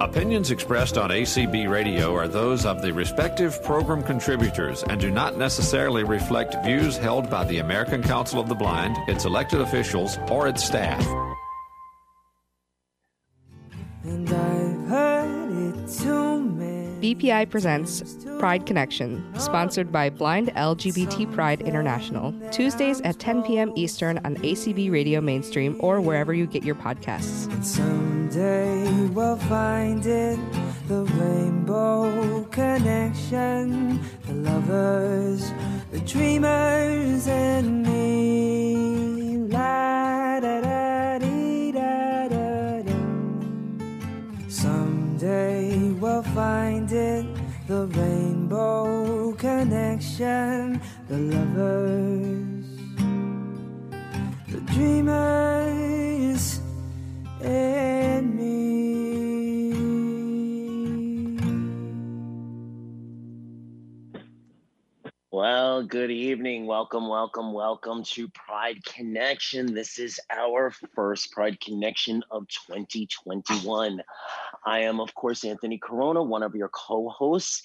Opinions expressed on ACB Radio are those of the respective program contributors and do not necessarily reflect views held by the American Council of the Blind, its elected officials, or its staff. BPI presents Pride Connection, sponsored by Blind LGBT Pride International, Tuesdays at 10 p.m. Eastern on ACB Radio Mainstream or wherever you get your podcasts. Someday we'll find it the rainbow connection, the lovers, the dreamers, and me. Find it the rainbow connection, the lovers, the dreamers, and Well, good evening. Welcome, welcome, welcome to Pride Connection. This is our first Pride Connection of 2021. I am, of course, Anthony Corona, one of your co hosts.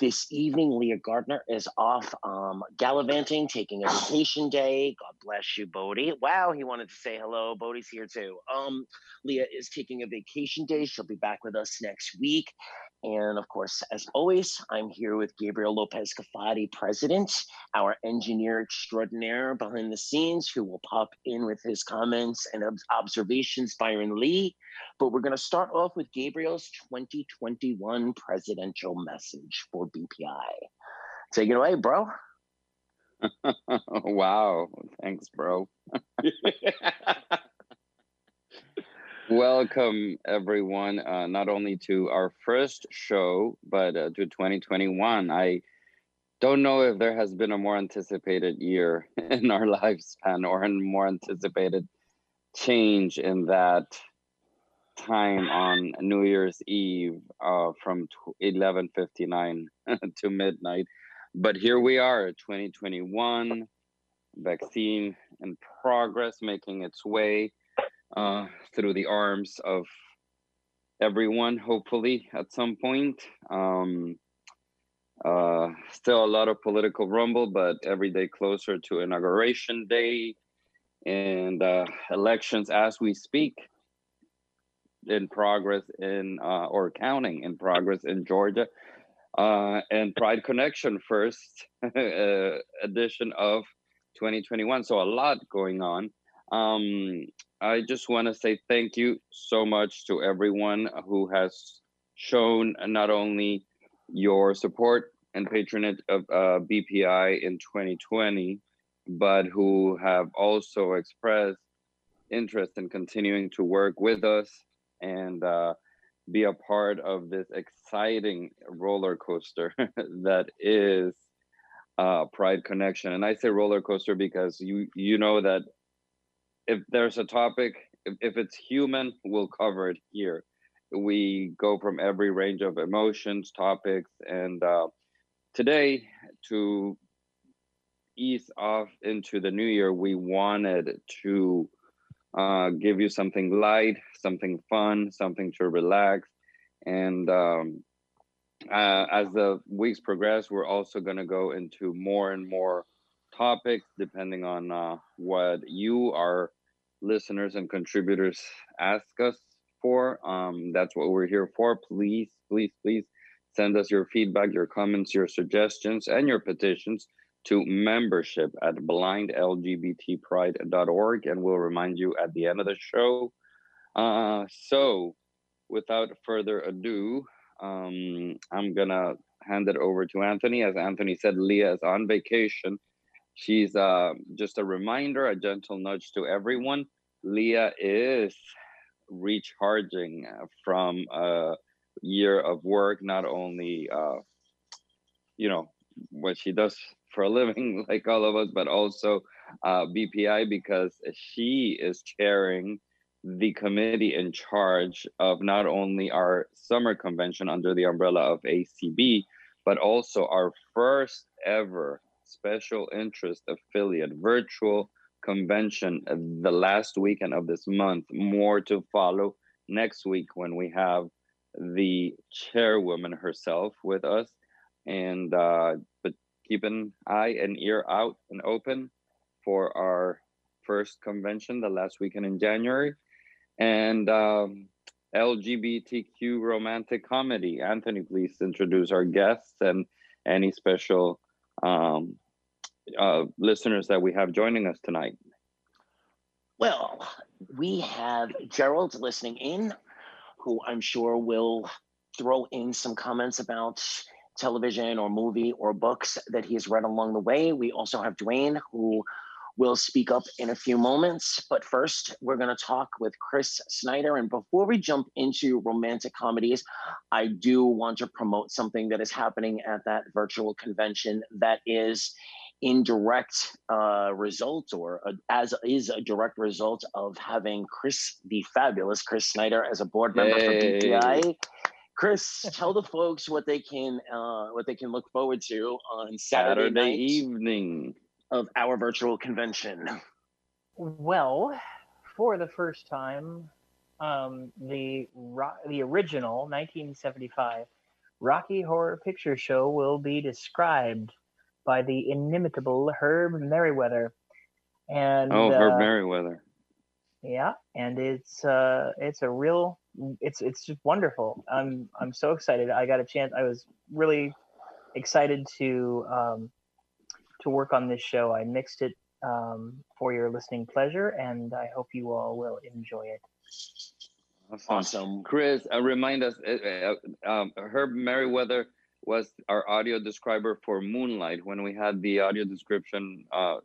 This evening, Leah Gardner is off um, gallivanting, taking a vacation day. God bless you, Bodie. Wow, he wanted to say hello. Bodie's here too. Um, Leah is taking a vacation day. She'll be back with us next week. And of course, as always, I'm here with Gabriel Lopez Cafati, President, our engineer extraordinaire behind the scenes, who will pop in with his comments and observations, Byron Lee. But we're going to start off with Gabriel's 2021 presidential message for BPI. Take it away, bro. wow. Thanks, bro. Welcome, everyone, uh, not only to our first show, but uh, to 2021. I don't know if there has been a more anticipated year in our lifespan or a more anticipated change in that time on New Year's Eve uh, from 11:59 to midnight. But here we are, 2021, vaccine in progress, making its way uh, through the arms of everyone, hopefully, at some point. Um, uh, still a lot of political rumble, but every day closer to inauguration day and uh, elections as we speak in progress in uh, or counting in progress in Georgia. Uh, and Pride Connection first uh, edition of 2021. So a lot going on. Um, I just want to say thank you so much to everyone who has shown not only your support and patronage of uh, BPI in 2020, but who have also expressed interest in continuing to work with us and uh, be a part of this exciting roller coaster that is uh, Pride Connection. And I say roller coaster because you you know that if there's a topic, if, if it's human, we'll cover it here. We go from every range of emotions, topics, and uh, today to ease off into the new year, we wanted to uh, give you something light, something fun, something to relax. And um, uh, as the weeks progress, we're also going to go into more and more topics depending on uh, what you, our listeners and contributors, ask us for. Um, that's what we're here for. Please, please, please send us your feedback, your comments, your suggestions, and your petitions to membership at blindlgbtpride.org and we'll remind you at the end of the show uh, so without further ado um, i'm gonna hand it over to anthony as anthony said leah is on vacation she's uh, just a reminder a gentle nudge to everyone leah is recharging from a year of work not only uh, you know what she does for a living, like all of us, but also uh, BPI because she is chairing the committee in charge of not only our summer convention under the umbrella of ACB, but also our first ever special interest affiliate virtual convention the last weekend of this month. More to follow next week when we have the chairwoman herself with us. And uh, but keep an eye and ear out and open for our first convention, the last weekend in January, and um, LGBTQ romantic comedy. Anthony, please introduce our guests and any special um, uh, listeners that we have joining us tonight. Well, we have Gerald listening in, who I'm sure will throw in some comments about television or movie or books that he has read along the way. We also have Dwayne, who will speak up in a few moments. But first, we're going to talk with Chris Snyder. And before we jump into romantic comedies, I do want to promote something that is happening at that virtual convention that is in direct uh, result or uh, as is a direct result of having Chris, the fabulous Chris Snyder, as a board member Yay. for BPI. Chris, tell the folks what they can uh, what they can look forward to on Saturday, Saturday evening of our virtual convention. Well, for the first time, um, the the original 1975 Rocky Horror Picture Show will be described by the inimitable Herb Merriweather. And oh, Herb uh, Merriweather. Yeah, and it's uh, it's a real it's it's just wonderful. I'm I'm so excited. I got a chance. I was really excited to um, to work on this show. I mixed it um, for your listening pleasure, and I hope you all will enjoy it. Awesome, awesome. Chris. Uh, remind us, uh, uh, um, Herb Merriweather was our audio describer for Moonlight when we had the audio description, uh,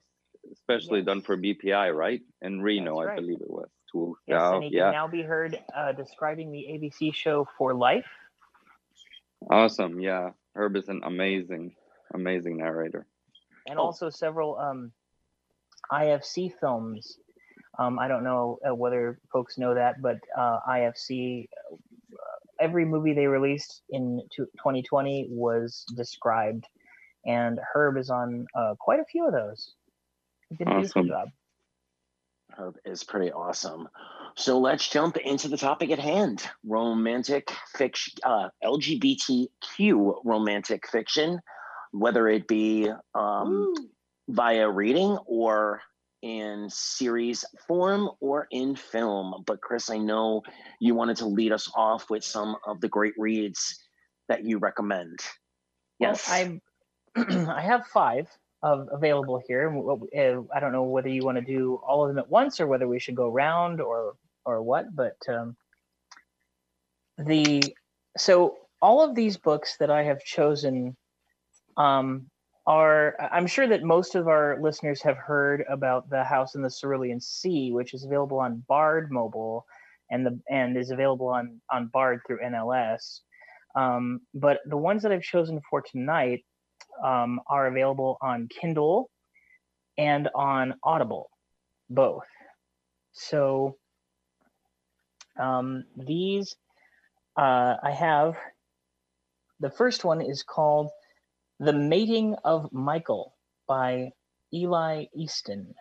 especially yes. done for BPI, right? In Reno, right. I believe it was. To, yes, uh, and he yeah. can now be heard uh, describing the ABC show For Life. Awesome, yeah. Herb is an amazing, amazing narrator. And oh. also several um, IFC films. Um, I don't know uh, whether folks know that, but uh, IFC every movie they released in 2020 was described, and Herb is on uh, quite a few of those. He did a awesome. beautiful job. Herb is pretty awesome. So let's jump into the topic at hand: romantic fiction, uh, LGBTQ romantic fiction, whether it be um, via reading or in series form or in film. But Chris, I know you wanted to lead us off with some of the great reads that you recommend. Yes, well, I I have five of available here. I don't know whether you want to do all of them at once or whether we should go round or or what. But um, the so all of these books that I have chosen um, are I'm sure that most of our listeners have heard about the House in the Cerulean Sea, which is available on Bard Mobile, and the and is available on on Bard through NLS. Um, but the ones that I've chosen for tonight um, are available on Kindle and on Audible, both. So um, these uh, I have. The first one is called the Mating of Michael by Eli Easton.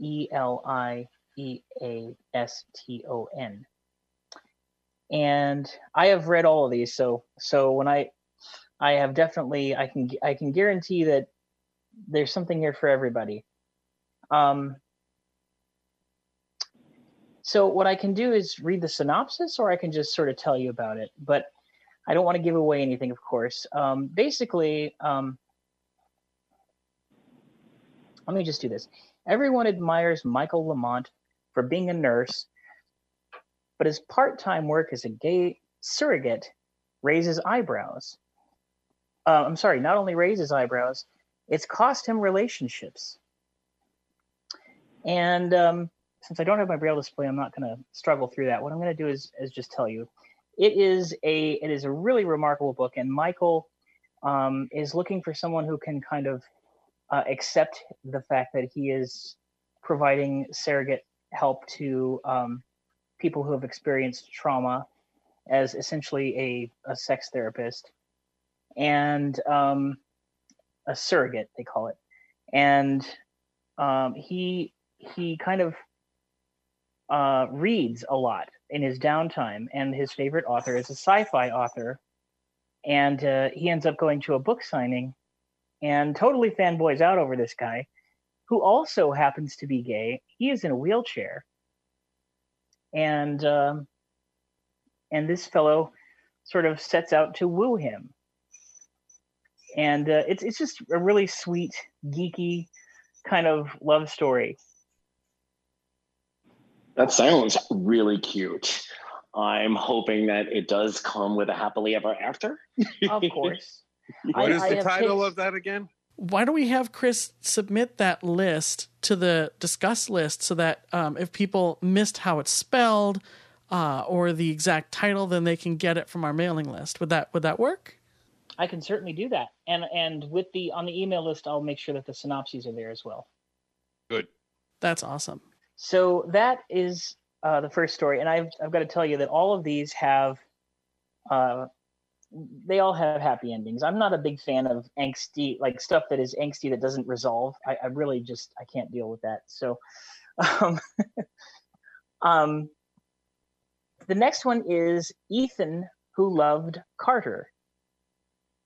E L I E A S T O N. And I have read all of these, so so when I I have definitely I can I can guarantee that there's something here for everybody. Um, so what I can do is read the synopsis, or I can just sort of tell you about it. But I don't want to give away anything, of course. Um, basically, um, let me just do this. Everyone admires Michael Lamont for being a nurse, but his part time work as a gay surrogate raises eyebrows. Uh, I'm sorry, not only raises eyebrows, it's cost him relationships. And um, since I don't have my braille display, I'm not going to struggle through that. What I'm going to do is, is just tell you it is a it is a really remarkable book, and Michael um, is looking for someone who can kind of uh, accept the fact that he is providing surrogate help to um, people who have experienced trauma as essentially a, a sex therapist and um, a surrogate they call it. And um, he he kind of uh, reads a lot in his downtime, and his favorite author is a sci-fi author, and uh, he ends up going to a book signing, and totally fanboys out over this guy, who also happens to be gay. He is in a wheelchair, and um, and this fellow sort of sets out to woo him, and uh, it's it's just a really sweet, geeky kind of love story. That sounds really cute. I'm hoping that it does come with a happily ever after. Of course. What I- is I the title picked- of that again? Why don't we have Chris submit that list to the discuss list so that um, if people missed how it's spelled uh, or the exact title, then they can get it from our mailing list. Would that would that work? I can certainly do that. And and with the on the email list, I'll make sure that the synopses are there as well. Good. That's awesome. So that is uh, the first story, and I've I've got to tell you that all of these have, uh, they all have happy endings. I'm not a big fan of angsty like stuff that is angsty that doesn't resolve. I, I really just I can't deal with that. So, um, um, the next one is Ethan who loved Carter,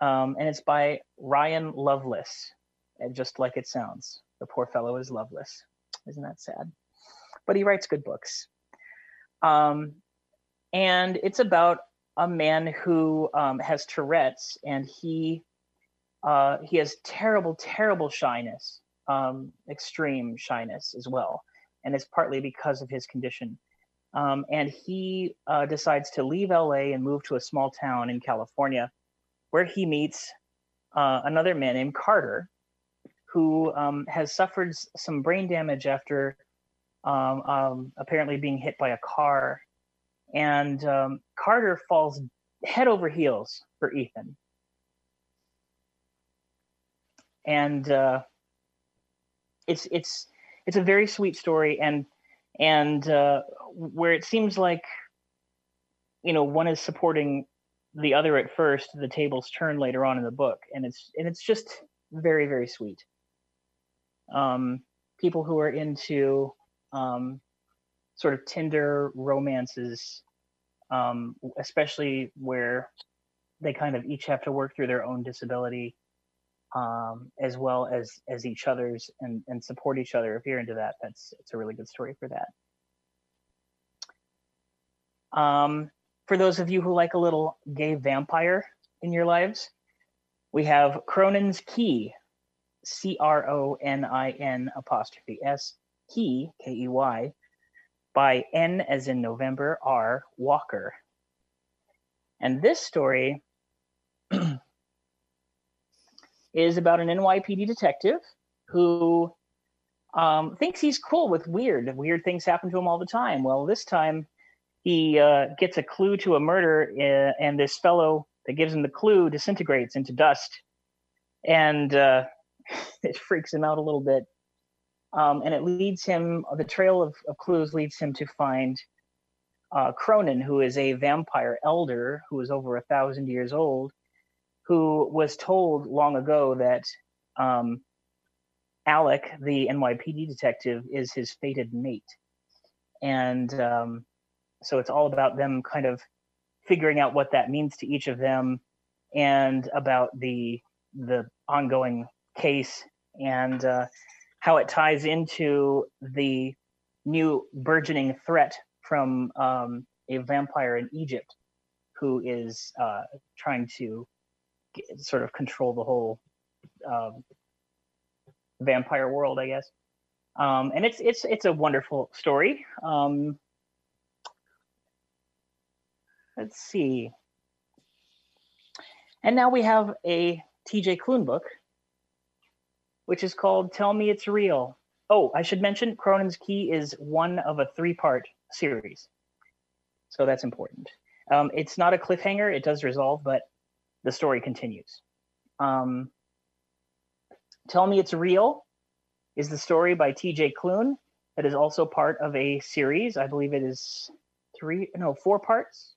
um, and it's by Ryan Loveless, and just like it sounds, the poor fellow is loveless. Isn't that sad? But he writes good books. Um, and it's about a man who um, has Tourette's, and he uh, he has terrible, terrible shyness, um, extreme shyness as well, and it's partly because of his condition. Um, and he uh, decides to leave LA and move to a small town in California, where he meets uh, another man named Carter, who um, has suffered some brain damage after um, um, apparently being hit by a car. And um, Carter falls head over heels for Ethan. And uh, it's it's it's a very sweet story, and and uh, where it seems like you know one is supporting the other at first, the tables turn later on in the book, and it's and it's just very very sweet. Um, people who are into um, sort of Tinder romances, um, especially where they kind of each have to work through their own disability, um, as well as as each other's, and and support each other. If you're into that, that's it's a really good story for that. Um, for those of you who like a little gay vampire in your lives, we have Cronin's Key, C R O N I N apostrophe S, Key, K E Y, by N as in November, R Walker. And this story is about an NYPD detective who um, thinks he's cool with weird. Weird things happen to him all the time. Well, this time he uh, gets a clue to a murder, uh, and this fellow that gives him the clue disintegrates into dust, and uh, it freaks him out a little bit. Um, and it leads him, the trail of, of clues leads him to find uh, Cronin, who is a vampire elder who is over a thousand years old, who was told long ago that um, Alec, the NYPD detective, is his fated mate. And um, so it's all about them kind of figuring out what that means to each of them and about the the ongoing case and uh, how it ties into the new burgeoning threat from um, a vampire in Egypt who is uh, trying to get, sort of control the whole um, vampire world, I guess. Um, and it's it's it's a wonderful story. Um, let's see. And now we have a TJ Klune book, which is called Tell Me It's Real. Oh, I should mention Cronin's Key is one of a three part series. So that's important. Um, it's not a cliffhanger, it does resolve, but the story continues. Um, Tell Me It's Real is the story by TJ Klune that is also part of a series. I believe it is three, no, four parts.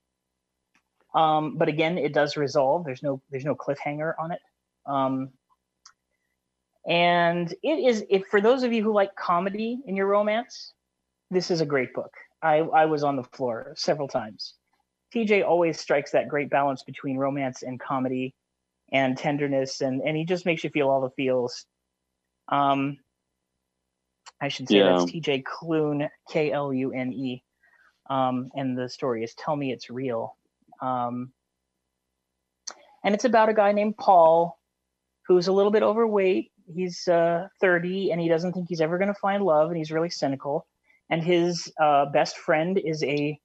Um, but again, it does resolve. There's no there's no cliffhanger on it. Um, and it is if for those of you who like comedy in your romance, this is a great book. I, I was on the floor several times. TJ always strikes that great balance between romance and comedy and tenderness, and, and he just makes you feel all the feels. Um, I should say Yeah. that's TJ Klune, K L U N E. Um, and the story is Tell Me It's Real. Um, and it's about a guy named Paul who's a little bit overweight. He's uh, 30 and he doesn't think he's ever going to find love, and he's really cynical. And his uh, best friend is a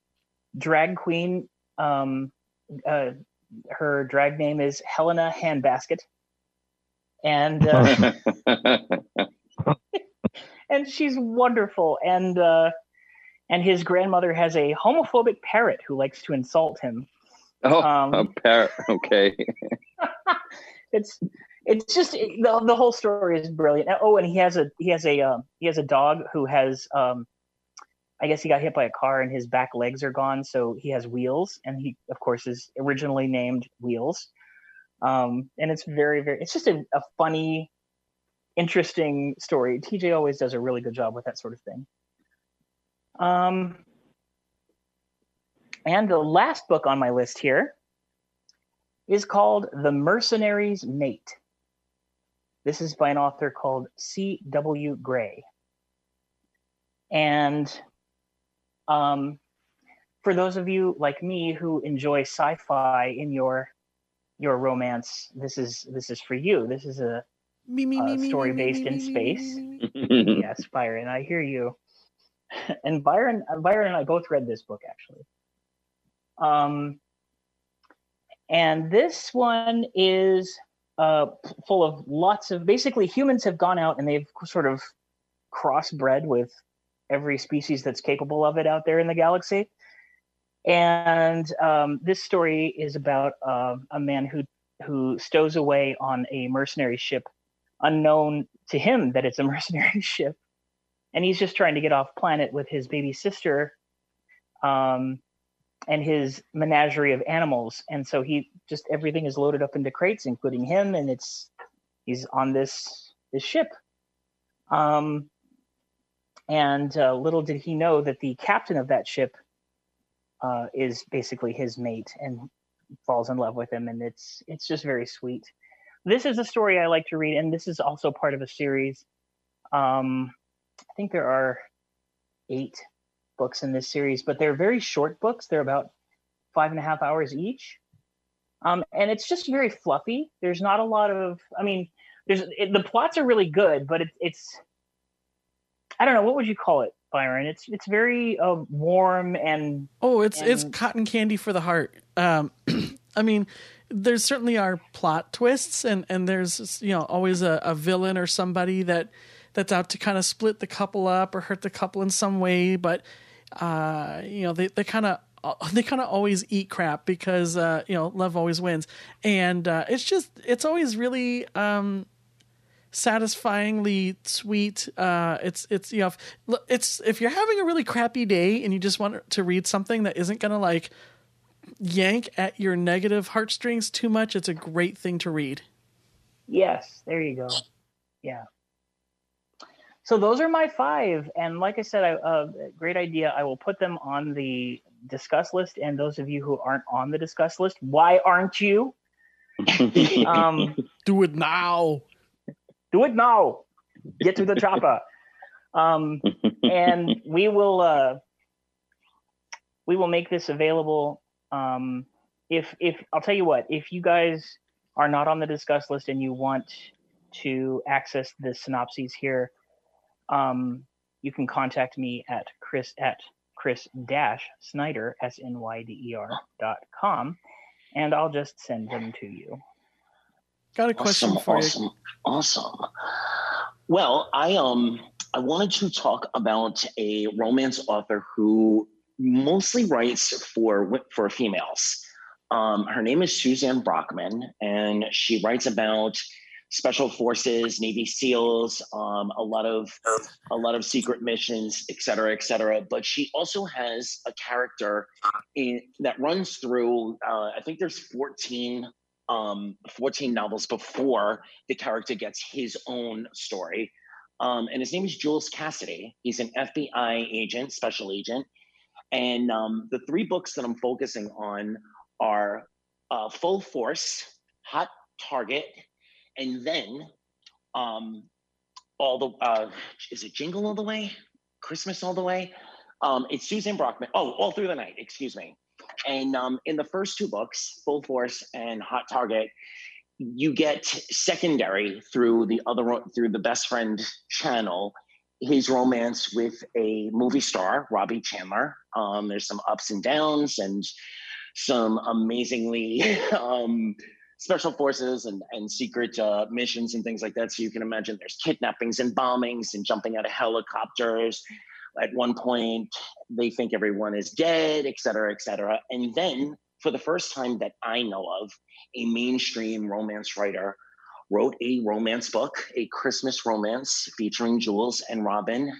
drag queen. Um, uh, her drag name is Helena Handbasket. And uh, and she's wonderful. And uh, and his grandmother has a homophobic parrot who likes to insult him. oh, Um, a parrot. Okay. it's it's just the, the whole story is brilliant. Oh, and he has a he has a um, he has a dog who has um, I guess he got hit by a car and his back legs are gone, so he has wheels, and he of course is originally named Wheels. Um, and it's very very it's just a, a funny, interesting story. TJ always does a really good job with that sort of thing. Um, and the last book on my list here is called The Mercenary's Mate. This is by an author called C.W. Gray. And um, for those of you like me who enjoy sci-fi in your your romance, this is this is for you. This is a Me, me, Uh, me, me, story me, me, based me, in me, me, space. me, me, me. yes, Byron, I hear you. and Byron, Byron and I both read this book actually. Um, and this one is uh, full of lots of basically humans have gone out and they've sort of crossbred with every species that's capable of it out there in the galaxy. And um, this story is about uh, a man who who stows away on a mercenary ship, unknown to him that it's a mercenary ship, and he's just trying to get off planet with his baby sister, um, and his menagerie of animals. And so he just everything is loaded up into crates, including him, and it's he's on this this ship. Um, and uh, little did he know that the captain of that ship uh, is basically his mate and falls in love with him, and it's it's just very sweet. This is a story I like to read, and this is also part of a series. Um, I think there are eight books in this series, but they're very short books. They're about five and a half hours each, um, and it's just very fluffy. There's not a lot of, I mean, there's it, the plots are really good, but it, it's I don't know what would you call it, Byron. It's it's very uh, warm and Oh, it's it's cotton candy for the heart. Um, I mean, there's certainly are plot twists, and and there's you know always a, a villain or somebody that that's out to kind of split the couple up or hurt the couple in some way. But uh, you know they they kind of they kind of always eat crap because uh, you know love always wins, and uh, it's just it's always really um, satisfyingly sweet. Uh, it's it's you know if, it's if you're having a really crappy day and you just want to read something that isn't gonna like yank at your negative heartstrings too much, it's a great thing to read. Yes, there you go. Yeah. So those are my five, and like I said, I, uh, great idea. I will put them on the discuss list. And those of you who aren't on the discuss list, why aren't you? Um, Do it now. do it now. Get to the chopper. Um, and we will uh, we will make this available. Um, if if I'll tell you what, if you guys are not on the discuss list and you want to access the synopses here, um, you can contact me at Chris at Chris dash Snyder S N Y D E R dot com, and I'll just send them to you. Got a question awesome, for awesome, awesome. Well, I um I wanted to talk about a romance author who mostly writes for for females. Um, her name is Suzanne Brockmann, and she writes about special forces, Navy SEALs, um, a lot of a lot of secret missions, et cetera, et cetera. But she also has a character in, that runs through. Uh, I think there's 14 um, 14 novels before the character gets his own story. Um, and his name is Jules Cassidy. He's an FBI agent, special agent, And um, the three books that I'm focusing on are uh, Full Force, Hot Target, and then um, all the uh, is it Jingle All the Way, Christmas All the Way. Um, it's Susan Brockmann. Oh, All Through the Night. Excuse me. And um, in the first two books, Full Force and Hot Target, you get secondary through the other through the best friend channel his romance with a movie star robin chandler um, there's some ups and downs and some amazingly um, special forces and, and secret uh, missions and things like that so you can imagine there's kidnappings and bombings and jumping out of helicopters at one point they think everyone is dead et cetera et cetera and then for the first time that i know of a mainstream romance writer, wrote a romance book, a Christmas romance featuring Jules and Robin,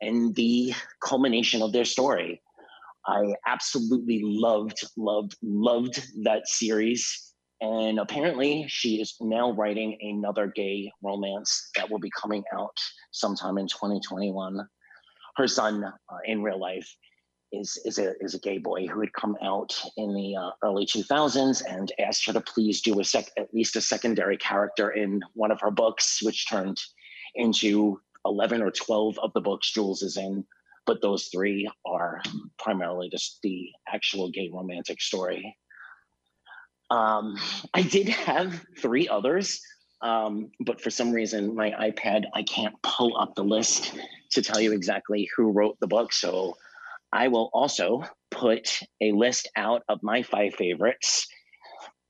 and the culmination of their story. I absolutely loved, loved, loved that series. And apparently, she is now writing another gay romance that will be coming out sometime in 2021. Her son, uh, in real life, is is a is a gay boy who had come out in the uh, early 2000s and asked her to please do a sec at least a secondary character in one of her books, which turned into 11 or 12 of the books Jules is in. But those three are primarily just the actual gay romantic story. Um, I did have three others, um, but for some reason, my iPad, I can't pull up the list to tell you exactly who wrote the book. So I will also put a list out of my five favorites.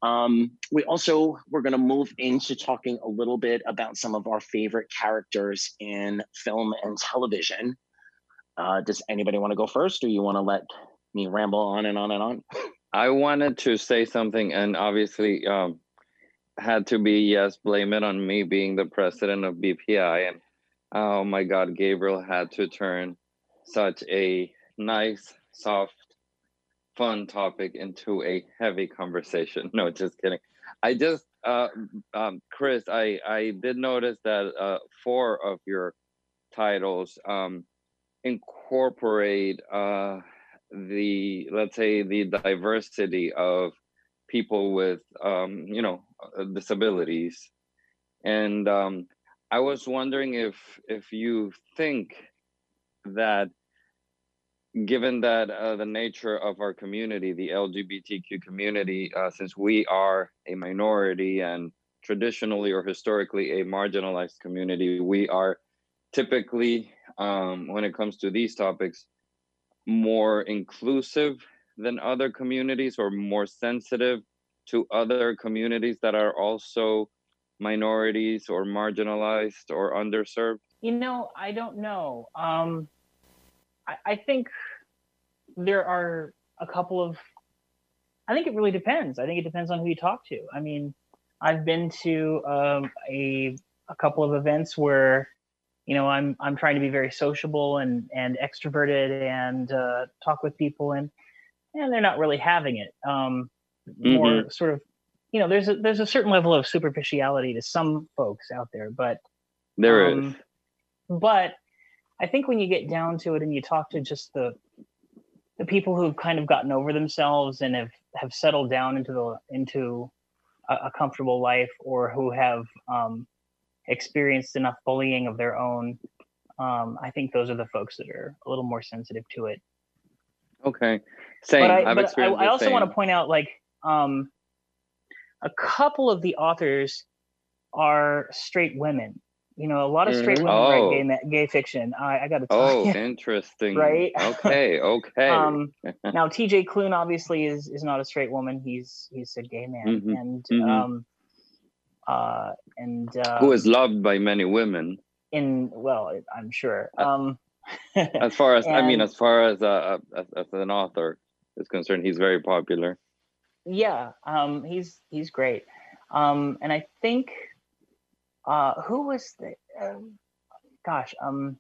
Um, we also we're going to move into talking a little bit about some of our favorite characters in film and television. Uh, does anybody want to go first, or you want to let me ramble on and on and on? I wanted to say something, and obviously um, had to be yes, blame it on me being the president of BPI, and oh my God, Gabriel had to turn such a nice, soft, fun topic into a heavy conversation. No, just kidding. I just, uh, um, Chris, I, I did notice that uh, four of your titles um, incorporate uh, the, let's say, the diversity of people with, um, you know, uh, disabilities. And um, I was wondering if if you think that given that uh, the nature of our community, the LGBTQ community, uh, since we are a minority and traditionally or historically a marginalized community, we are typically, um, when it comes to these topics, more inclusive than other communities or more sensitive to other communities that are also minorities or marginalized or underserved? You know, I don't know. Um, I, I think there are a couple of I think it really depends. I think it depends on who you talk to. I mean, I've been to um, a a couple of events where, you know, I'm I'm trying to be very sociable and and extroverted and uh, talk with people and and they're not really having it. Um, mm-hmm. More sort of, you know, there's a there's a certain level of superficiality to some folks out there, but there um, is. But I think when you get down to it and you talk to just the the people who've kind of gotten over themselves and have have settled down into the into a, a comfortable life or who have um, experienced enough bullying of their own um, i think those are the folks that are a little more sensitive to it okay same but i, but I, I also want to point out like um, a couple of the authors are straight women you know, a lot of straight mm-hmm. women oh. write gay, gay fiction. I, I got to tell oh, you. interesting. right? Okay, okay. um, now, T.J. Klune obviously is is not a straight woman. He's he's a gay man, mm-hmm. and mm-hmm. um, uh, and uh, who is loved by many women. In well, I'm sure. Uh, um, as far as and, I mean, as far as, uh, as as an author is concerned, he's very popular. Yeah, um, he's he's great, um, and I think uh, who was the? Um, gosh, um,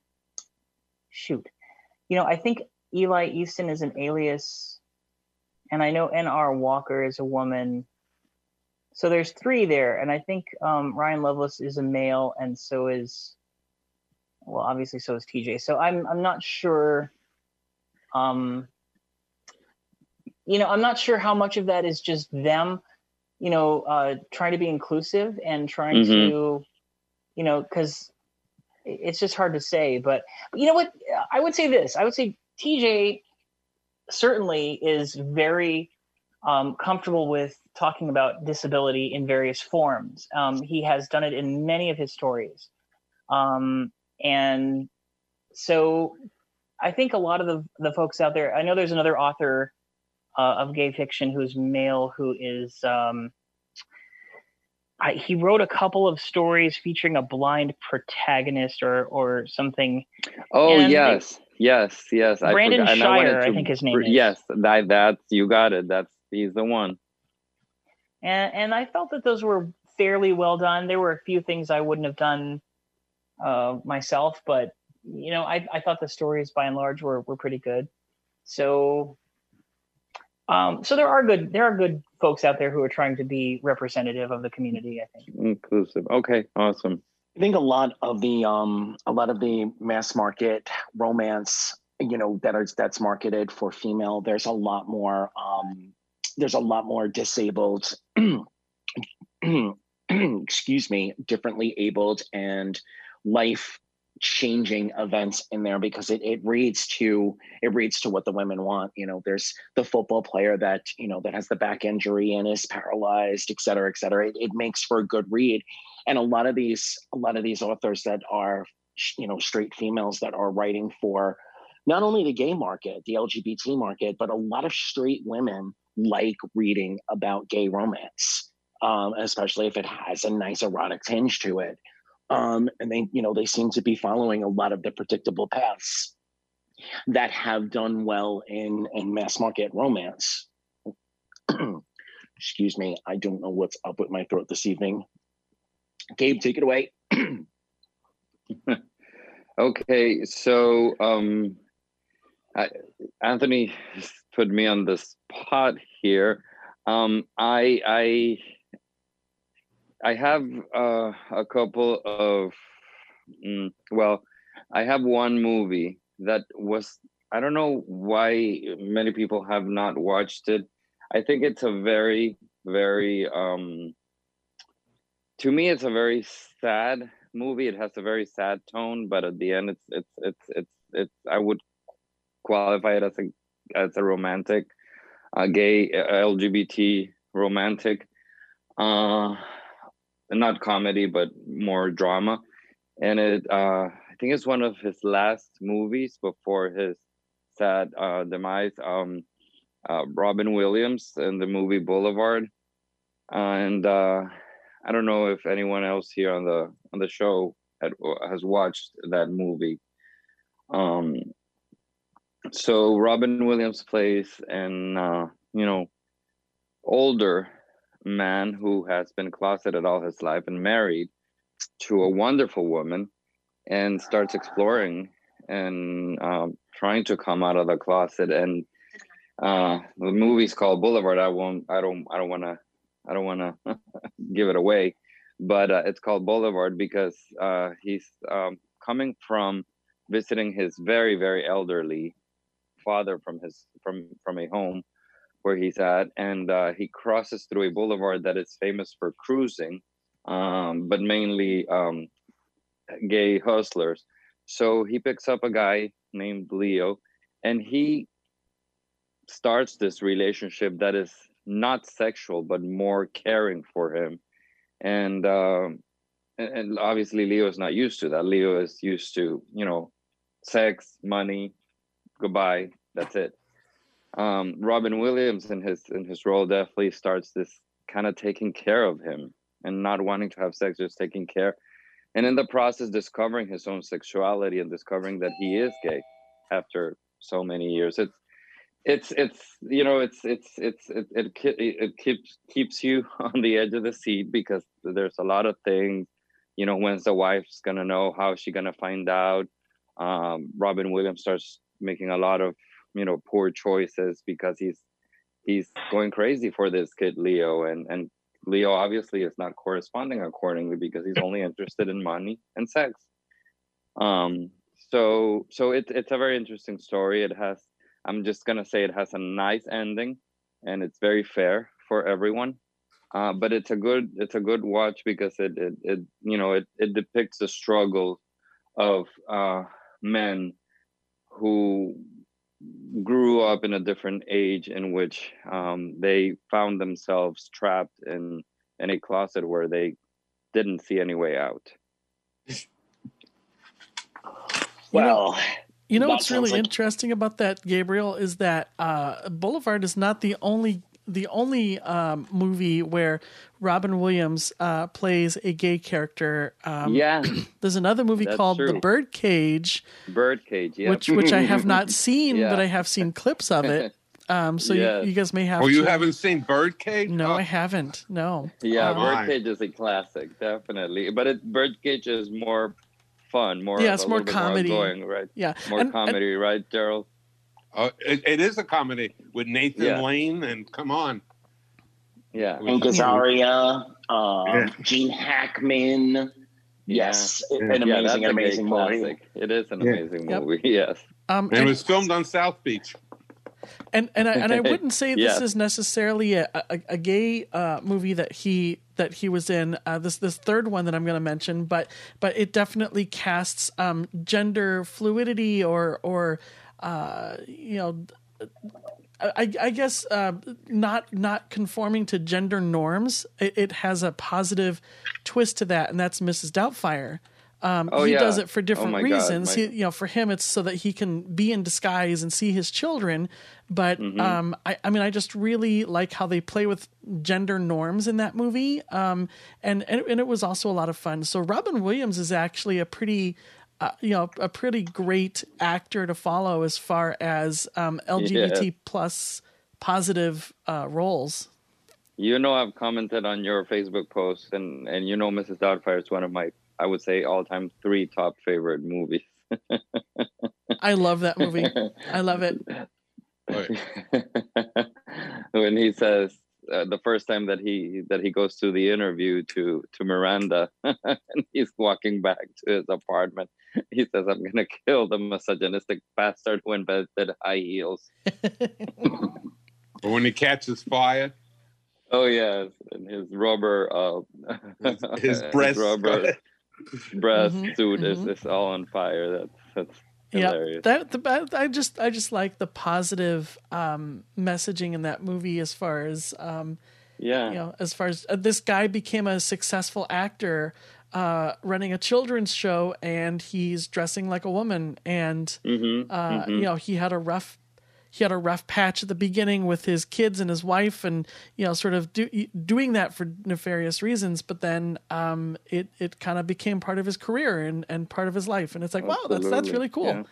shoot. You know, I think Eli Easton is an alias, and I know N.R. Walker is a woman. So there's three there, and I think um, Ryan Loveless is a male, and so is, well, obviously so is TJ. So I'm I'm not sure. Um, you know, I'm not sure how much of that is just them, you know, uh, trying to be inclusive and trying Mhm. to, you know, because it's just hard to say. But you know what? I would say this. I would say TJ certainly is very um, comfortable with talking about disability in various forms. Um, he has done it in many of his stories. Um, and so I think a lot of the, the folks out there, I know there's another author uh, of gay fiction who's male who is, um, I, he wrote a couple of stories featuring a blind protagonist or, or something. Oh And they- yes, yes, yes. Brandon I and I Shire, I think his name is. Yes, that that's you got it. That's he's the one. And and I felt that those were fairly well done. There were a few things I wouldn't have done uh, myself, but you know, I, I thought the stories by and large were were pretty good. So, um, so there are good there are good folks out there who are trying to be representative of the community. I think. Inclusive. Okay, awesome. I think a lot of the um a lot of the mass market romance, you know, that is that's marketed for female, there's a lot more um there's a lot more disabled excuse me, differently abled and life changing events in there because it, it reads to it reads to what the women want. You know there's the football player that you know that has the back injury and is paralyzed et cetera et cetera. It, it makes for a good read. And a lot of these a lot of these authors that are you know straight females that are writing for not only the gay market the lgbt market but a lot of straight women like reading about gay romance um, especially if it has a nice erotic tinge to it. Um, and they you know they seem to be following a lot of the predictable paths that have done well in in mass market romance. Excuse me i don't know what's up with my throat this evening. Gabe take it away. Okay, so um, I, Anthony put me on the spot here. Um, I I I have uh, a couple of mm, well, I have one movie that was I don't know why many people have not watched it. I think it's a very very um, to me it's a very sad movie. It has a very sad tone, but at the end, it's it's it's it's it's. I would qualify it as a as a romantic, uh, gay uh, LGBT romantic, uh, not comedy, but more drama. And it, uh, I think it's one of his last movies before his sad uh, demise. Um, uh, Robin Williams in the movie Boulevard, and. Uh, I don't know if anyone else here on the on the show had, has watched that movie. Um, so Robin Williams plays an uh, you know older man who has been closeted all his life and married to a wonderful woman, and starts exploring and um, trying to come out of the closet. And uh, the movie's called Boulevard. I won't. I don't. I don't want to. I don't want to give it away, but uh, it's called Boulevard because uh, he's um, coming from visiting his very very elderly father from his from from a home where he's at, and uh, he crosses through a boulevard that is famous for cruising, um, but mainly um, gay hustlers. So he picks up a guy named Leo, and he starts this relationship that is not sexual but more caring for him and um and, obviously leo is not used to that leo is used to you know sex money goodbye. That's it. Um robin williams in his in his role definitely starts this kind of taking care of him and not wanting to have sex just taking care and in the process discovering his own sexuality and discovering that he is gay after so many years. It's it's it's you know it's it's it's it, it it keeps keeps you on the edge of the seat because there's a lot of things you know when's the wife's gonna know? How's she gonna find out? Um robin williams starts making a lot of you know poor choices because he's he's going crazy for this kid leo and and leo obviously is not corresponding accordingly because he's only interested in money and sex um so so it's it's a very interesting story it has I'm just gonna say it has a nice ending. and it's very fair for everyone. Uh, but it's a good it's a good watch because it it, it you know it, it depicts the struggle of uh, men who grew up in a different age in which um, they found themselves trapped in in a closet where they didn't see any way out. Well, You know That what's really like- interesting about that, Gabriel, is that uh, Boulevard is not the only the only um, movie where Robin Williams uh, plays a gay character. Um, yeah, There's another movie That's called The. Birdcage, birdcage. Yeah, which which I have not seen, Yeah. but I have seen clips of it. Um, so Yes. you, you guys may have. Oh, you haven't seen Birdcage? No, Oh, I haven't. No. Yeah, Um. Birdcage is a classic, definitely. But it, Birdcage is more fun, more Yeah, it's a more little bit comedy. outgoing, right? yeah. More And- and- comedy, right, Daryl? Oh, it, it is a comedy with Nathan Yeah. Lane, and come on. Yeah, With- Hank Azaria, um, Yeah. Gene Hackman. Yes, an yeah, amazing, that's amazing movie. It is an Yeah. amazing Yep. movie. Yes. um, And it was filmed on South Beach. and and I, and I wouldn't say this Yes. is necessarily a, a, a gay uh, movie that he that he was in. Uh, this this third one that I'm going to mention, but but it definitely casts um, gender fluidity or or uh, you know. I, I guess uh, not not conforming to gender norms. It, it has a positive twist to that, and that's Mrs. Doubtfire. Um, Oh, he yeah. does it for Oh, different God, reasons. my- He, you know, for him, it's so that he can be in disguise and see his children. But Mm-hmm. um, I, I mean, I just really like how they play with gender norms in that movie. Um, and, and and it was also a lot of fun. So Robin Williams is actually a pretty. Uh, you know, a pretty great actor to follow as far as um, LGBT plus positive uh, roles. You know, I've commented on your Facebook post, and and you know, Mrs. Doubtfire is one of my, I would say, all time three top favorite movies. I love that movie. I love it. when he says uh, the first time that he that he goes to the interview to to Miranda and he's walking back to his apartment he says I'm gonna kill the misogynistic bastard who invented high heels Or when he catches fire, oh yes and his rubber uh his, his breast. rubber breast Mhm, suit mhm. is, is all on fire that's that's Yeah, that the I just I just like the positive um, messaging in that movie as far as um, yeah. you know as far as uh, this guy became a successful actor uh, running a children's show and he's dressing like a woman and mm-hmm, uh, mm-hmm. you know he had a rough he had a rough patch at the beginning with his kids and his wife and you know sort of do, doing that for nefarious reasons but then um, it it kind of became part of his career and, and part of his life and it's like wow that's that's really cool Yeah.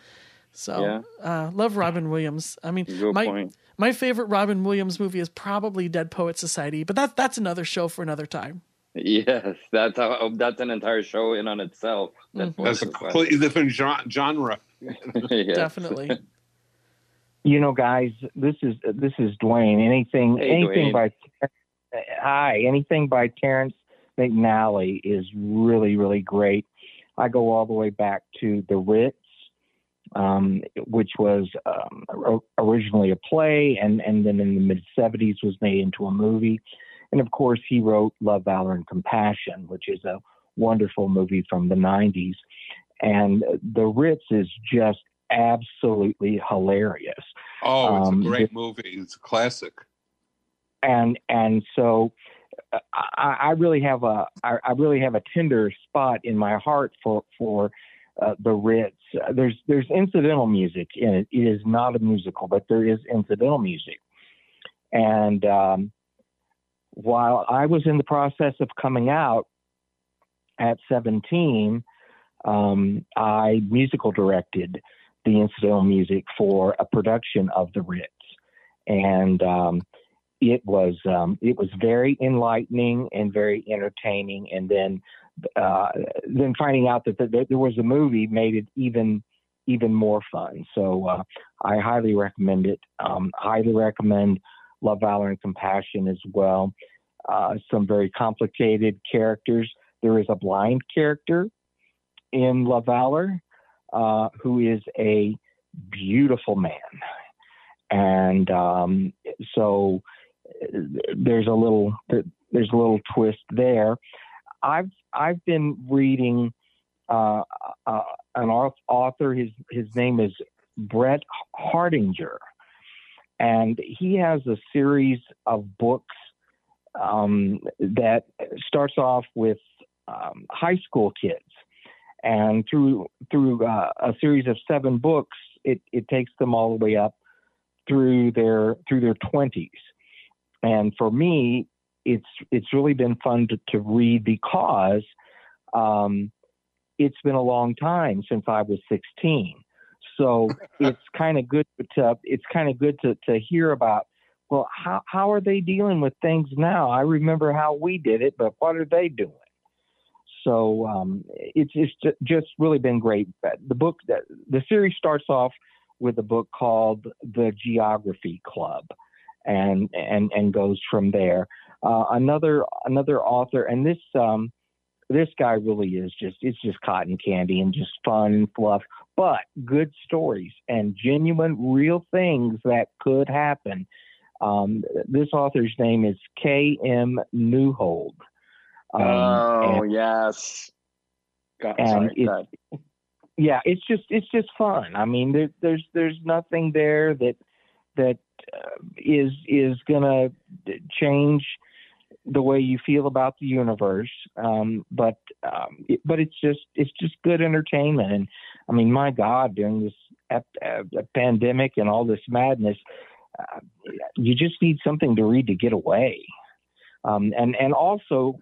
so uh, love Robin Williams. I mean, Good my point. my favorite Robin Williams movie is probably Dead Poet Society, but that that's another show for another time. Yes, that's how, that's an entire show in on itself. That Mhm. That's a voice completely different genre. Yes. Definitely. You know, guys, this is this is Dwayne. Anything Hey, anything Dwayne. by hi, anything by Terrence McNally is really really great. I go all the way back to The Ritz, um, which was um, originally a play, and and then in the mid '70s was made into a movie. And of course, he wrote Love, Valor, and Compassion, which is a wonderful movie from the '90s. And The Ritz is just absolutely hilarious. Oh, it's Um, a great movie. It's a classic. and and so uh, I, I really have a I, I really have a tender spot in my heart for for uh, the Ritz. Uh, there's there's incidental music in it. It is not a musical, but there is incidental music. And um, while I was in the process of coming out at 17, um, I musical directed the incidental music for a production of the Ritz, and um, it was um, it was very enlightening and very entertaining. And then uh, then finding out that, that there was a movie made it even even more fun. So uh, I highly recommend it. Um, highly recommend Love, Valor, and Compassion as well. Uh, some very complicated characters. There is a blind character in Love, Valor uh, who is a beautiful man, and um, so there's a little there's a little twist there. I've I've been reading uh, uh, an author. His his name is Brent Hartinger, and he has a series of books um, that starts off with um, high school kids, and through through uh, a series of seven books, it, it takes them all the way up through their through their twenties. And for me, it's it's really been fun to, to read because um, it's been a long time since I was 16. So it's kind of good to it's kind of good to to hear about. Well, how how are they dealing with things now? I remember how we did it, but what are they doing? So um, it's it's just really been great. The book, the series starts off with a book called The Geography Club, and and and goes from there. Uh, another another author, and this um, this guy really is just it's just cotton candy and just fun and fluff, but good stories and genuine, real things that could happen. Um, this author's name is K. M. Neuhold. Um, oh and, yes. God, and sorry, it, yeah, it's just it's just fun. I mean, there, there's there's nothing there that that uh, is is gonna change the way you feel about the universe. Um, but um, it, but it's just it's just good entertainment. And I mean, my God, during this ep- uh, pandemic and all this madness, uh, you just need something to read to get away. Um, and and also,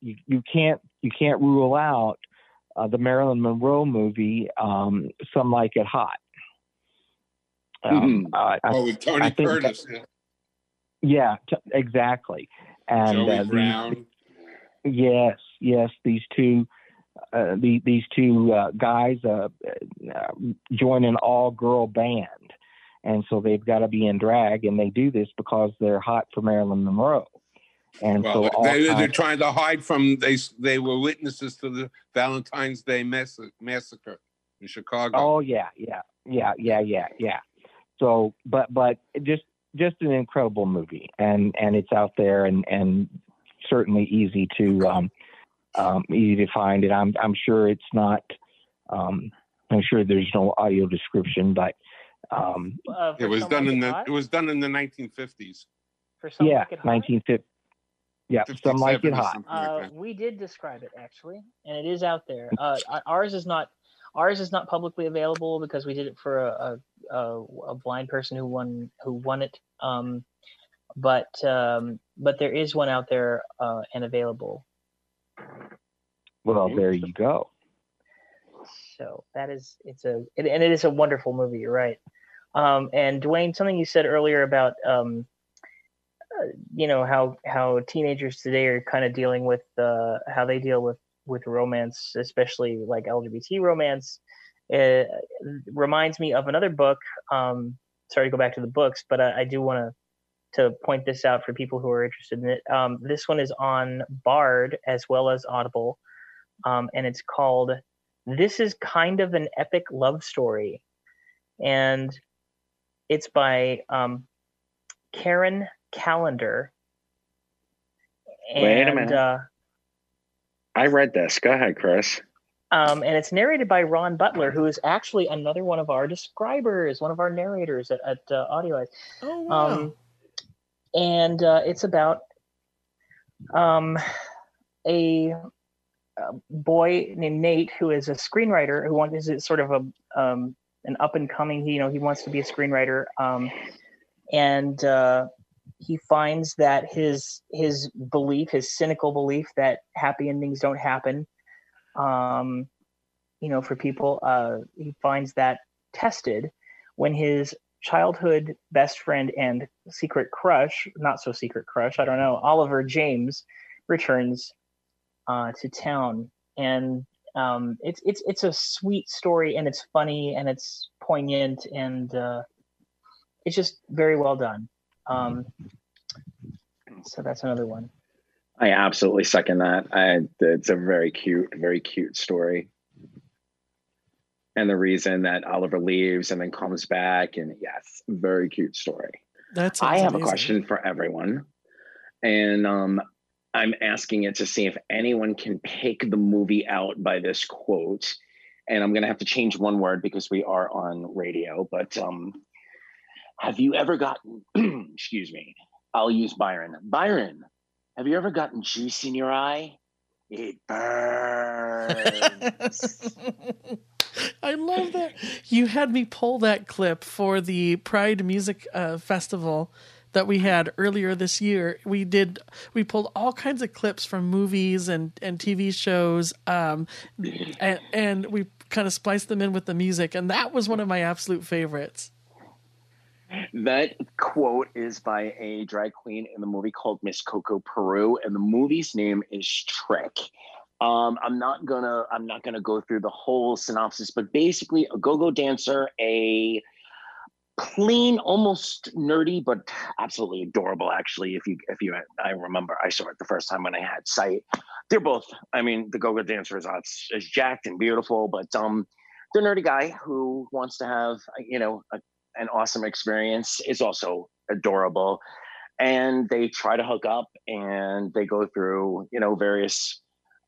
you, you can't you can't rule out uh, the Marilyn Monroe movie, um, Some Like It Hot. Um, mm-hmm. uh, oh, with Tony Curtis. That, yeah, t- exactly. And Joey uh, Brown. These, yes, yes, these two. Uh, the, these two uh, guys uh, uh, join an all-girl band, and so they've got to be in drag, and they do this because they're hot for Marilyn Monroe. And well, so they, are trying to hide from they. They were witnesses to the Valentine's Day massacre in Chicago. Oh yeah, yeah, yeah, yeah, yeah, yeah. So, but but just just an incredible movie, and and it's out there, and and certainly easy to um, um, easy to find it. I'm I'm sure it's not. Um, I'm sure there's no audio description, but um, uh, it was done in the it was done in the 1950s. For yeah, 1950. Yeah, some like it hot. Uh, we did describe it actually, and it is out there. Uh, ours is not ours is not publicly available because we did it for a, a, a blind person who won who won it. Um, but um, but there is one out there uh, and available. Well, there you go. So that is it's a it, and it is a wonderful movie. You're right. Um, and Dwayne, something you said earlier about um, you know how how teenagers today are kind of dealing with uh, how they deal with with romance, especially like LGBT romance. It reminds me of another book. Um, sorry to go back to the books, but I, I do want to to point this out for people who are interested in it. Um, this one is on Bard as well as Audible, um, and it's called "This Is Kind of an Epic Love Story," and it's by um, Kacen Callender. And, Wait a minute. Uh, I read this. Go ahead, Chris. Um, and it's narrated by Ron Butler, who is actually another one of our describers, one of our narrators at, at uh, Audio Oh, wow. Um, and uh, it's about um, a, a, boy named Nate who is a screenwriter who wants is sort of a um, an up and coming. You know, he wants to be a screenwriter, um, and uh, he finds that his his belief, his cynical belief that happy endings don't happen, um, you know, for people, uh, he finds that tested when his childhood best friend and secret crush, not so secret crush, I don't know, Oliver James, returns uh, to town, and um, it's it's it's a sweet story, and it's funny, and it's poignant, and uh, it's just very well done. Um, so that's another one. I absolutely second that. I, it's a very cute, very cute story. And the reason that Oliver leaves and then comes back, and yes, very cute story. That's I have a question for everyone, and um, I'm asking it to see if anyone can pick the movie out by this quote. And I'm going to have to change one word because we are on radio. But um, have you ever gotten? excuse me. I'll use Byron. Byron, have you ever gotten juice in your eye? It burns. I love that. You had me pull that clip for the Pride Music uh, Festival that we had earlier this year. We did we pulled all kinds of clips from movies and and TV shows, um, and, and we kind of spliced them in with the music, and that was one of my absolute favorites. That quote is by a drag queen in the movie called Miss Coco Peru, and the movie's name is Trick. Um, I'm not gonna I'm not gonna go through the whole synopsis, but basically a go-go dancer, a clean, almost nerdy, but absolutely adorable. Actually, if you if you I remember I saw it the first time when I had sight. They're both. I mean, the go-go dancer is, is jacked and beautiful, but um, the nerdy guy who wants to have you know a, an awesome experience is also adorable. And they try to hook up, and they go through you know various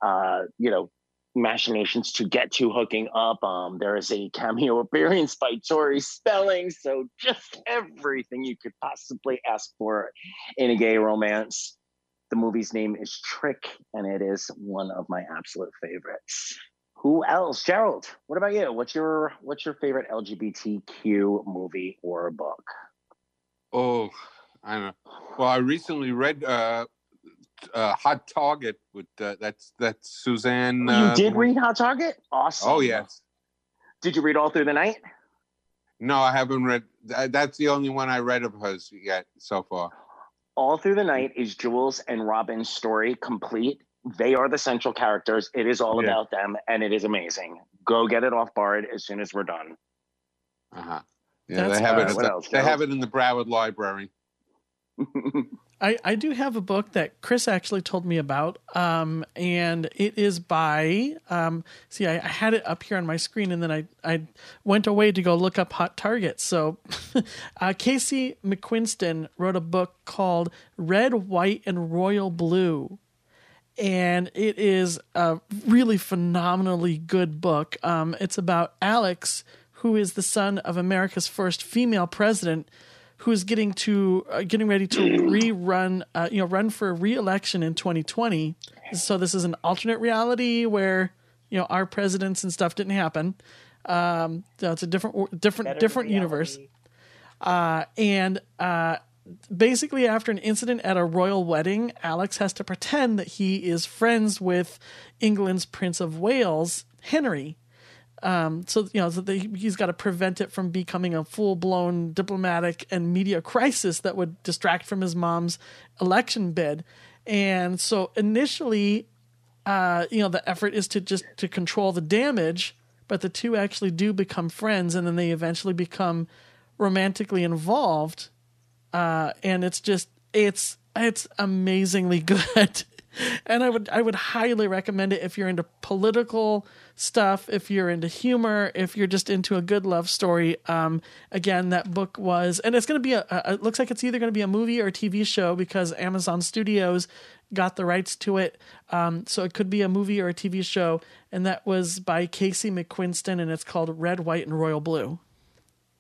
uh, you know, machinations to get to hooking up. Um, there is a cameo appearance by Tori Spelling. So just everything you could possibly ask for in a gay romance. The movie's name is Trick, and it is one of my absolute favorites. Who else? Gerald, what about you? What's your what's your favorite LGBTQ movie or book? Oh, I don't know. Well, I recently read uh, uh, Hot Target with uh, that's that's Suzanne. you Uh, did read Hot Target? Awesome. Oh yes. Did you read all through the night? No, I haven't read. That's the only one I read of hers yet so far. All Through the Night is Jules and Robin's story complete. They are the central characters. It is all Yeah. about them, and it is amazing. Go get it off Bard as soon as we're done. Uh huh. Yeah, That's- they have it. right, the- else, they have it in the Broward Library. I, I do have a book that Chris actually told me about, um, and it is by. Um, see, I, I had it up here on my screen, and then I, I went away to go look up Hot Target. So, uh, Casey McQuiston wrote a book called Red, White, and Royal Blue, and it is a really phenomenally good book. Um, it's about Alex, who is the son of America's first female president, who is getting to uh, getting ready to rerun, uh, you know, run for re-election in 2020. So this is an alternate reality where you know our presidents and stuff didn't happen. Um, so it's a different, different, Better different reality. universe uh, and uh, basically after an incident at a royal wedding alex has to pretend that he is friends with england's prince of wales henry. Um, so you know so they, he's got to prevent it from becoming a full-blown diplomatic and media crisis that would distract from his mom's election bid. And so initially uh, you know the effort is to just to control the damage but the two actually do become friends and then they eventually become romantically involved uh, and it's just it's it's amazingly good. And i would i would highly recommend it if you're into political stuff if you're into humor if you're just into a good love story. Um, again that book was and it's going to be a, a it looks like it's either going to be a movie or a tv show because amazon studios got the rights to it. Um, so it could be a movie or a tv show. And that was by casey mcquiston and it's called red white and royal blue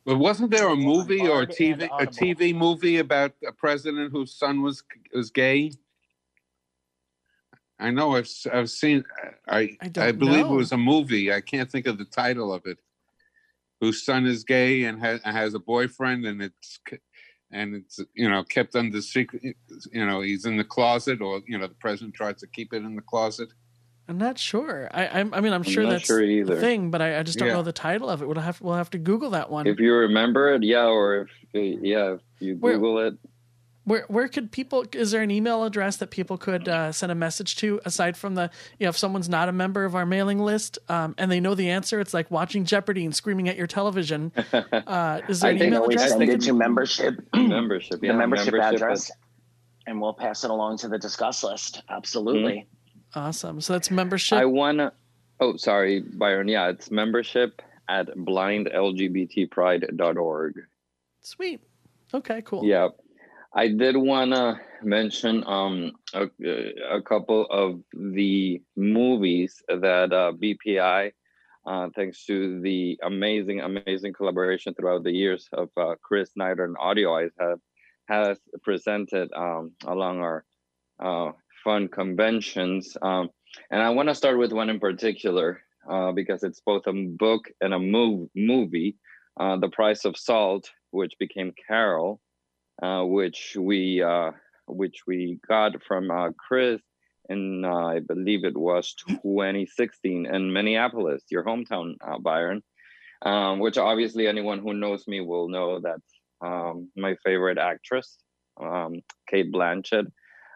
But wasn't there a movie or a TV a TV movie about a president whose son was was gay? I know I've I've seen I I I, believe know. it was a movie. I can't think of the title of it. Whose son is gay and has has a boyfriend and it's and it's you know kept under secret. You know he's in the closet or you know the president tries to keep it in the closet. I'm not sure. I I'm, I mean, I'm sure not that's sure the thing, but I, I just don't Yeah. know the title of it. We'll have we'll have to Google that one. If you remember it, yeah, or if yeah, if you Where- Google it, where where could people? Is there an email address that people could uh, send a message to aside from the you know if someone's not a member of our mailing list um, and they know the answer? It's like watching Jeopardy and screaming at your television. Uh, is there I an think email we address? send they it could- to membership, membership, yeah, the membership, address, is- and we'll pass it along to the discuss list. Absolutely. Awesome. So that's membership. I wanna. Oh, sorry, Byron. Yeah, it's membership at blindlgbtpride.org. Sweet. Okay, cool. Yeah, I did want to mention um a, a couple of the movies that uh, BPI, uh, thanks to the amazing, amazing collaboration throughout the years of uh, Chris Snyder and Audio Eyes have has presented um, along our uh, fun conventions. Um, and I want to start with one in particular uh, because it's both a book and a movie. Uh, the Price of Salt, which became Carol, uh, which we uh, which we got from uh, Chris in uh, I believe it was 2016 in Minneapolis, your hometown, Byron. Um, which obviously anyone who knows me will know that um, my favorite actress, um, Cate Blanchett.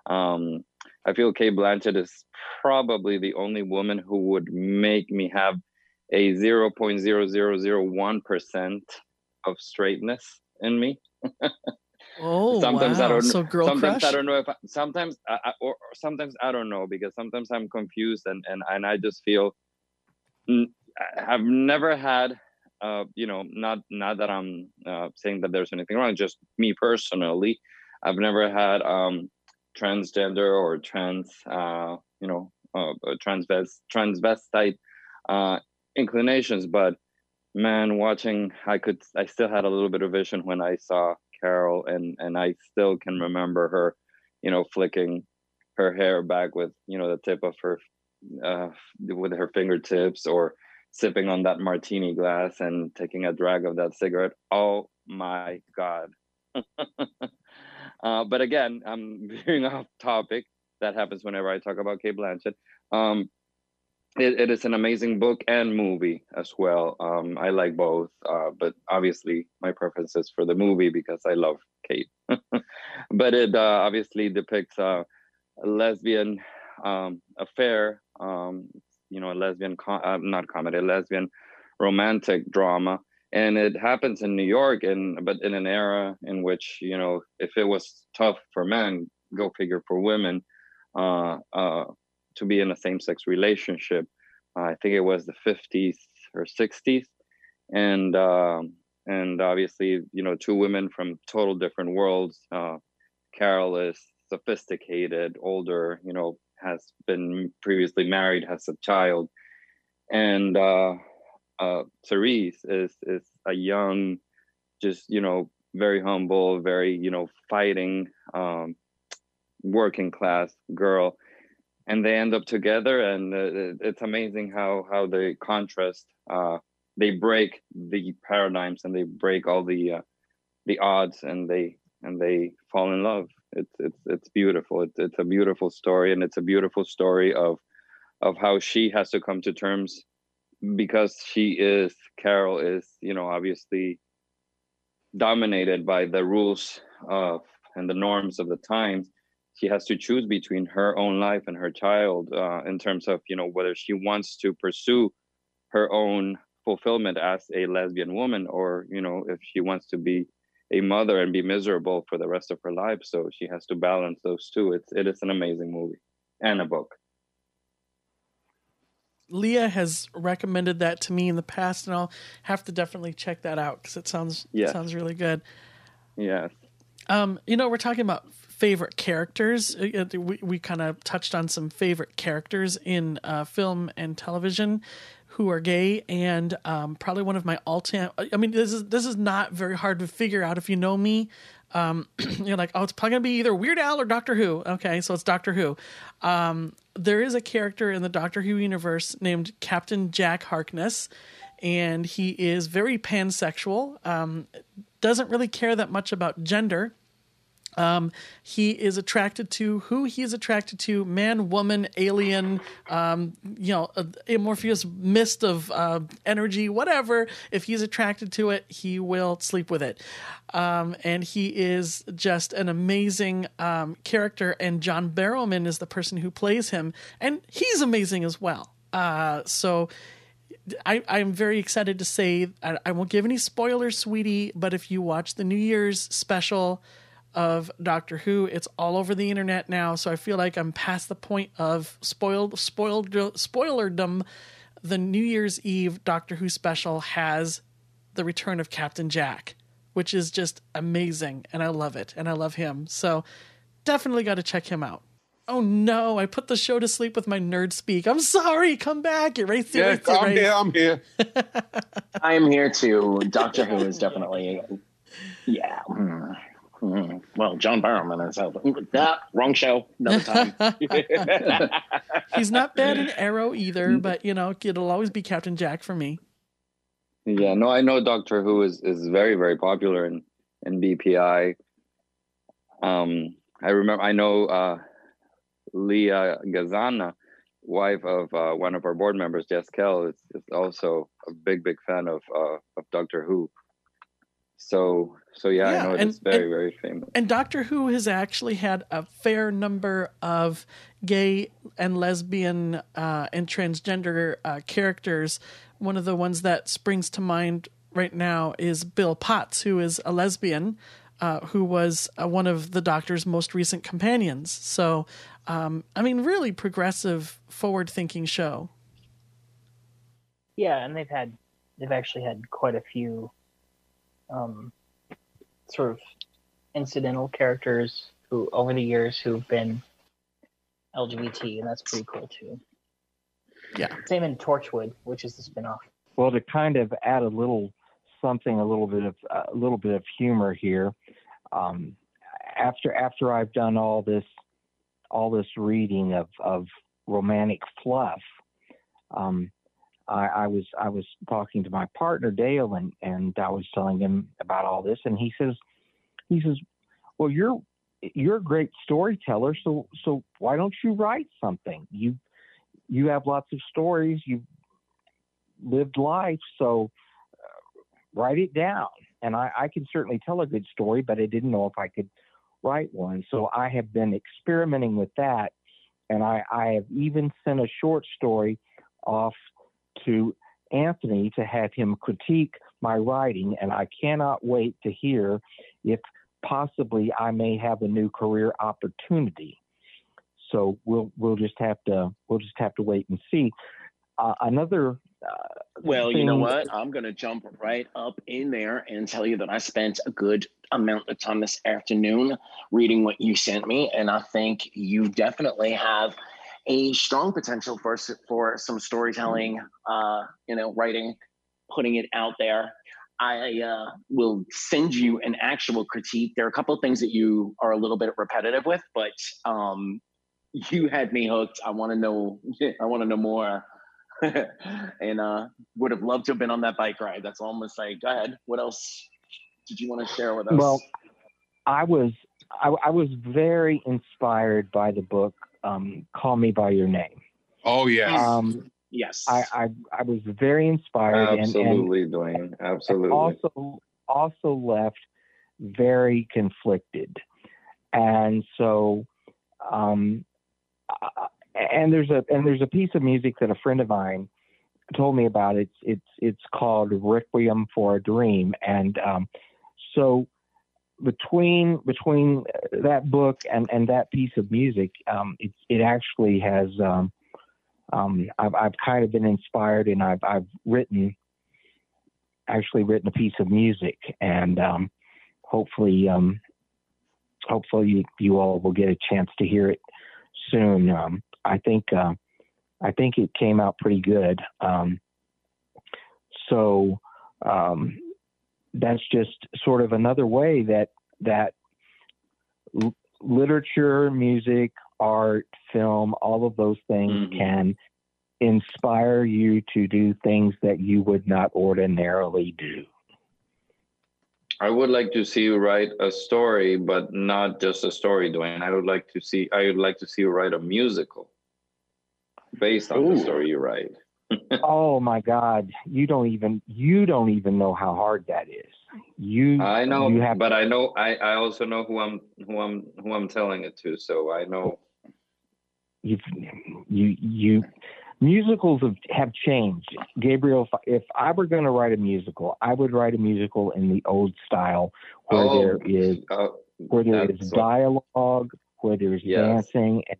Um, I feel Cate Blanchett is probably the only woman who would make me have a 0.0001% of straightness in me. Oh, sometimes wow. I don't. So girl sometimes crush? I don't know if. I, sometimes I, I, or, sometimes I don't know because sometimes I'm confused and and and I just feel. I- I've never had, uh, you know, not not that I'm uh, saying that there's anything wrong. Just me personally, I've never had um, transgender or trans, uh, you know, uh, uh, transvest transvestite uh, inclinations, but man, watching, I could, I still had a little bit of vision when I saw Carol, and and I still can remember her, you know, flicking her hair back with, you know, the tip of her, uh, with her fingertips, or sipping on that martini glass and taking a drag of that cigarette. Oh my god! uh, but again, I'm veering off topic. That happens whenever I talk about Cate Blanchett. Um, it, it is an amazing book and movie as well. Um, I like both, uh, but obviously my preference is for the movie because I love Cate. but it uh, obviously depicts a lesbian um, affair, um, you know, a lesbian, com- uh, not comedy, a lesbian romantic drama. And it happens in New York, and but in an era in which you know, if it was tough for men, go figure for women, uh, uh, to be in a same-sex relationship. Uh, I think it was the 50s or 60s, and um, and obviously, you know, two women from total different worlds. Uh, Carol is sophisticated, older, you know, has been previously married, has a child, and uh, uh, Therese is is a young, just you know, very humble, very you know, fighting, um, working class girl. And they end up together and uh, it's amazing how how they contrast uh they break the paradigms and they break all the uh, the odds and they and they fall in love. It's it's it's beautiful. It's, it's a beautiful story and it's a beautiful story of of how she has to come to terms because she is carol is you know obviously dominated by the rules of and the norms of the times she has to choose between her own life and her child uh, in terms of you know whether she wants to pursue her own fulfillment as a lesbian woman or you know if she wants to be a mother and be miserable for the rest of her life. So she has to balance those two. It's it is an amazing movie and a book Leah has recommended that to me in the past, and I'll have to definitely check that out because it sounds Yes. sounds really good. yes Um, you know, we're talking about favorite characters. Uh, uh, We we kind of touched on some favorite characters in uh, film and television who are gay, and um, probably one of my all time. I mean, this is this is not very hard to figure out if you know me. Um, you're like, oh, it's probably gonna be either Weird Al or Doctor Who. Okay, so it's Doctor Who. Um, there is a character in the Doctor Who universe named Captain Jack Harkness, and he is very pansexual. Um, doesn't really care that much about gender. Um, he is attracted to who he is attracted to man, woman, alien, um, you know, a amorphous mist of uh, energy, whatever. If he's attracted to it, he will sleep with it. Um, and he is just an amazing um, character. And John Barrowman is the person who plays him, and he's amazing as well. Uh, so I, I'm very excited to say I, I won't give any spoilers, sweetie, but if you watch the New Year's special of Doctor Who, it's all over the internet now. So I feel like I'm past the point of spoiled, spoiled, spoilerdom. The New Year's Eve Doctor Who special has the return of Captain Jack. which is just amazing, and I love it, and I love him. So definitely got to check him out. Oh no, I put the show to sleep with my nerd speak. I'm sorry. Come back. Erase, Yeah, I'm here. I'm here. I am here too. Doctor Who is definitely, yeah. Hmm. Mm. Well, John Barrowman is out. That wrong show. Another time. He's not bad in Arrow either, but you know, it'll always be Captain Jack for me. Yeah, no, I know Doctor Who is, is very, very popular in, in BPI. Um, I remember, I know uh, Leah Gazana, wife of uh, one of our board members, Jess Kell, is, is also a big, big fan of uh, of Doctor Who. So, so yeah, Yeah, I know and- it's very, and- very famous. And Doctor Who has actually had a fair number of gay and lesbian uh, and transgender uh, characters. One of the ones that springs to mind right now is Bill Potts, who is a lesbian, uh, who was uh, one of the Doctor's most recent companions. So, um, I mean, really progressive, forward-thinking show. Yeah, and they've had they've actually had quite a few um, sort of incidental characters who over the years who've been LGBT, and that's pretty cool too. Yeah. Same in Torchwood, which is the spinoff. Well, to kind of add a little something, a little bit of a little bit of humor here. Um, after after I've done all this all this reading of of romantic fluff, um, I, I was I was talking to my partner Dale, and and I was telling him about all this, and he says he says, well, you're you're a great storyteller, so so why don't you write something? You you have lots of stories. You've lived life, so uh, write it down. And I, I can certainly tell a good story, but I didn't know if I could write one. So I have been experimenting with that, and I, I have even sent a short story off to Anthony to have him critique my writing, and I cannot wait to hear if possibly I may have a new career opportunity. So we'll we'll just have to we'll just have to wait and see. Uh, another uh, Well, you know what? I'm going to jump right up in there and tell you that I spent a good amount of time this afternoon reading what you sent me. And I think you definitely have a strong potential for, for some storytelling, uh, you know, writing, putting it out there. I uh, will send you an actual critique. There are a couple of things that you are a little bit repetitive with, but um, you had me hooked. I want to know. I want to know more. and uh, would have loved to have been on that bike ride. That's almost like. Go ahead. What else did you want to share with us? Well, I was I, I was very inspired by the book um, "Call Me by Your Name." Oh yes. Um, yes. I, I I was very inspired and, and Absolutely, Dwayne. Absolutely. also also left very conflicted, and so um, uh, and there's a and there's a piece of music that a friend of mine told me about. It's it's it's called Requiem for a Dream, and um, so between between that book and and that piece of music, um, it it actually has. Um, um, I've I've kind of been inspired, and I've I've written actually written a piece of music, and um, hopefully um, hopefully you, you all will get a chance to hear it soon. Um, I think uh, I think it came out pretty good. So that's just sort of another way that that l- literature, music, art, film, all of those things Mhm. can inspire you to do things that you would not ordinarily do. I would like to see you write a story, but not just a story, Dwayne. I would like to see I would like to see you write a musical based on Ooh. the story you write. oh my God, you don't even you don't even know how hard that is. You I know, you have but I know I, I also know who I'm who I'm who I'm telling it to, so I know you you you musicals have, have changed. Gabriel, if, if I were going to write a musical, I would write a musical in the old style where Oh, there is uh, where there is dialogue, where there's Yes. dancing, and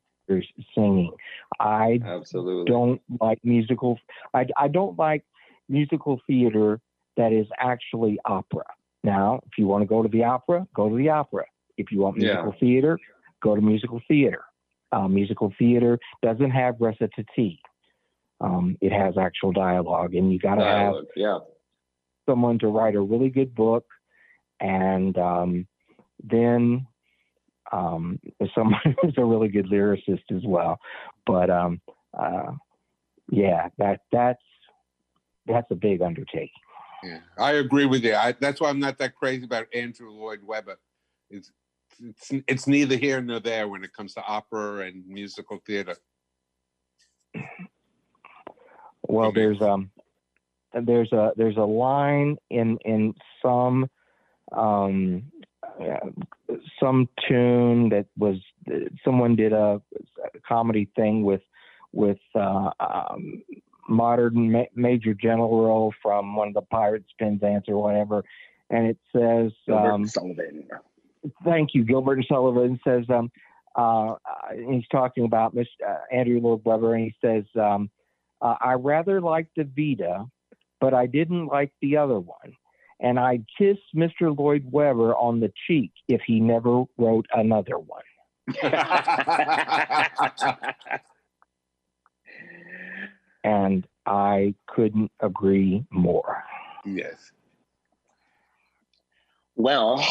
singing. I absolutely. don't like musicals. I, I don't like musical theater that is actually opera. Now, if you want to go to the opera, go to the opera. If you want musical Yeah. theater, go to musical theater. Uh, musical theater doesn't have recitative. Um, it has actual dialogue, and you got to have yeah. someone to write a really good book, and um, then um, someone who's a really good lyricist as well. But um, uh, yeah, that that's that's a big undertaking. Yeah, I agree with you. I, that's why I'm not that crazy about Andrew Lloyd Webber. It's it's it's neither here nor there when it comes to opera and musical theater. Well, Okay. there's um there's a there's a line in in some um uh, some tune that was someone did a, a comedy thing with with uh, um, modern ma- Major General from one of the Pirates Penzance or whatever, and it says Gilbert um, Sullivan. thank you. Gilbert and Sullivan says, um, uh, uh, he's talking about Mr. Uh, Andrew Lloyd Webber, and he says, um, uh, I rather liked the Vita, but I didn't like the other one. And I'd kiss Mr. Lloyd Webber on the cheek if he never wrote another one. And I couldn't agree more. Yes. Well,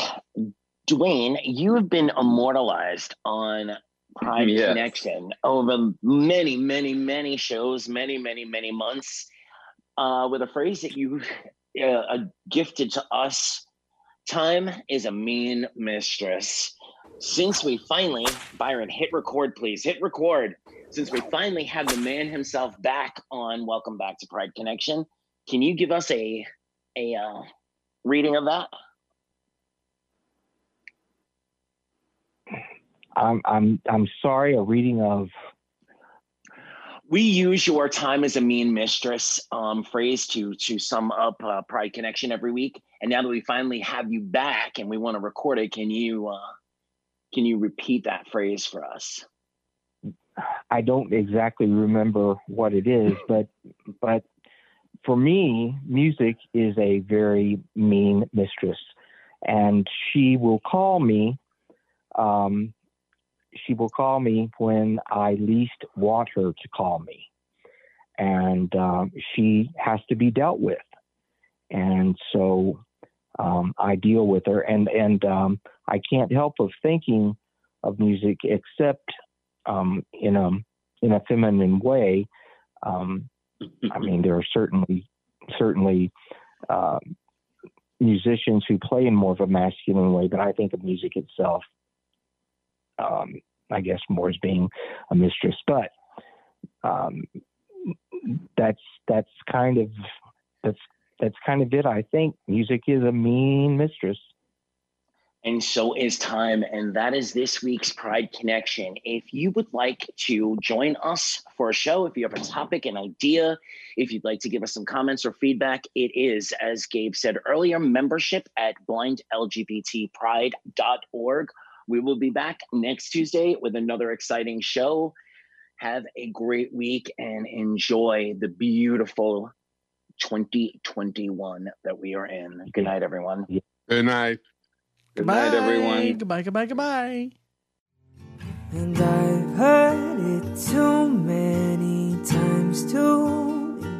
Dwayne, you've been immortalized on Pride Yes. Connection over many, many, many shows, many, many, many months, uh, with a phrase that you uh, uh, gifted to us. Time is a mean mistress. Since we finally, Byron, hit record, please hit record. Since we finally have the man himself back on Welcome Back to Pride Connection, can you give us a a uh, reading of that? I'm I'm I'm sorry. A reading of we use your time as a mean mistress um, phrase to to sum up uh, pride connection every week and now that we finally have you back and we want to record it can you uh, can you repeat that phrase for us I don't exactly remember what it is, but but for me, music is a very mean mistress, and she will call me. Um, she will call me when I least want her to call me, and um, she has to be dealt with, and so um, I deal with her, and and um, I can't help of thinking of music except um, in a in a feminine way. Um, I mean, there are certainly certainly uh, musicians who play in more of a masculine way, but I think of music itself, um, I guess, more as being a mistress. But um, that's that's kind of that's that's kind of it. I think music is a mean mistress. and so is time and that is this week's pride connection if you would like to join us for a show if you have a topic an idea if you'd like to give us some comments or feedback it is as gabe said earlier membership at blindlgbtpride.org we will be back next tuesday with another exciting show have a great week and enjoy the beautiful 2021 that we are in good night everyone Good night. Good night, everyone. Goodbye, goodbye, goodbye. And I've heard it too many times too.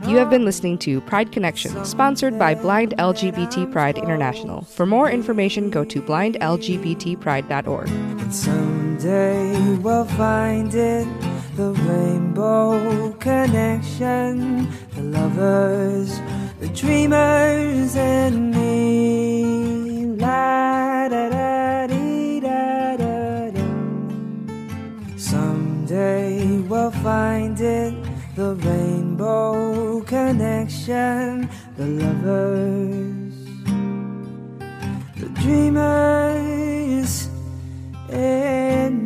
You have been listening to Pride Connection, sponsored by Blind LGBT Pride International. For more information, go to blindlgbtpride.org. And someday we'll find it the rainbow connection, the lovers, the dreamers, and me. La da da dee da da da. Someday we'll find it the rainbow connection, the lovers, the dreamers, and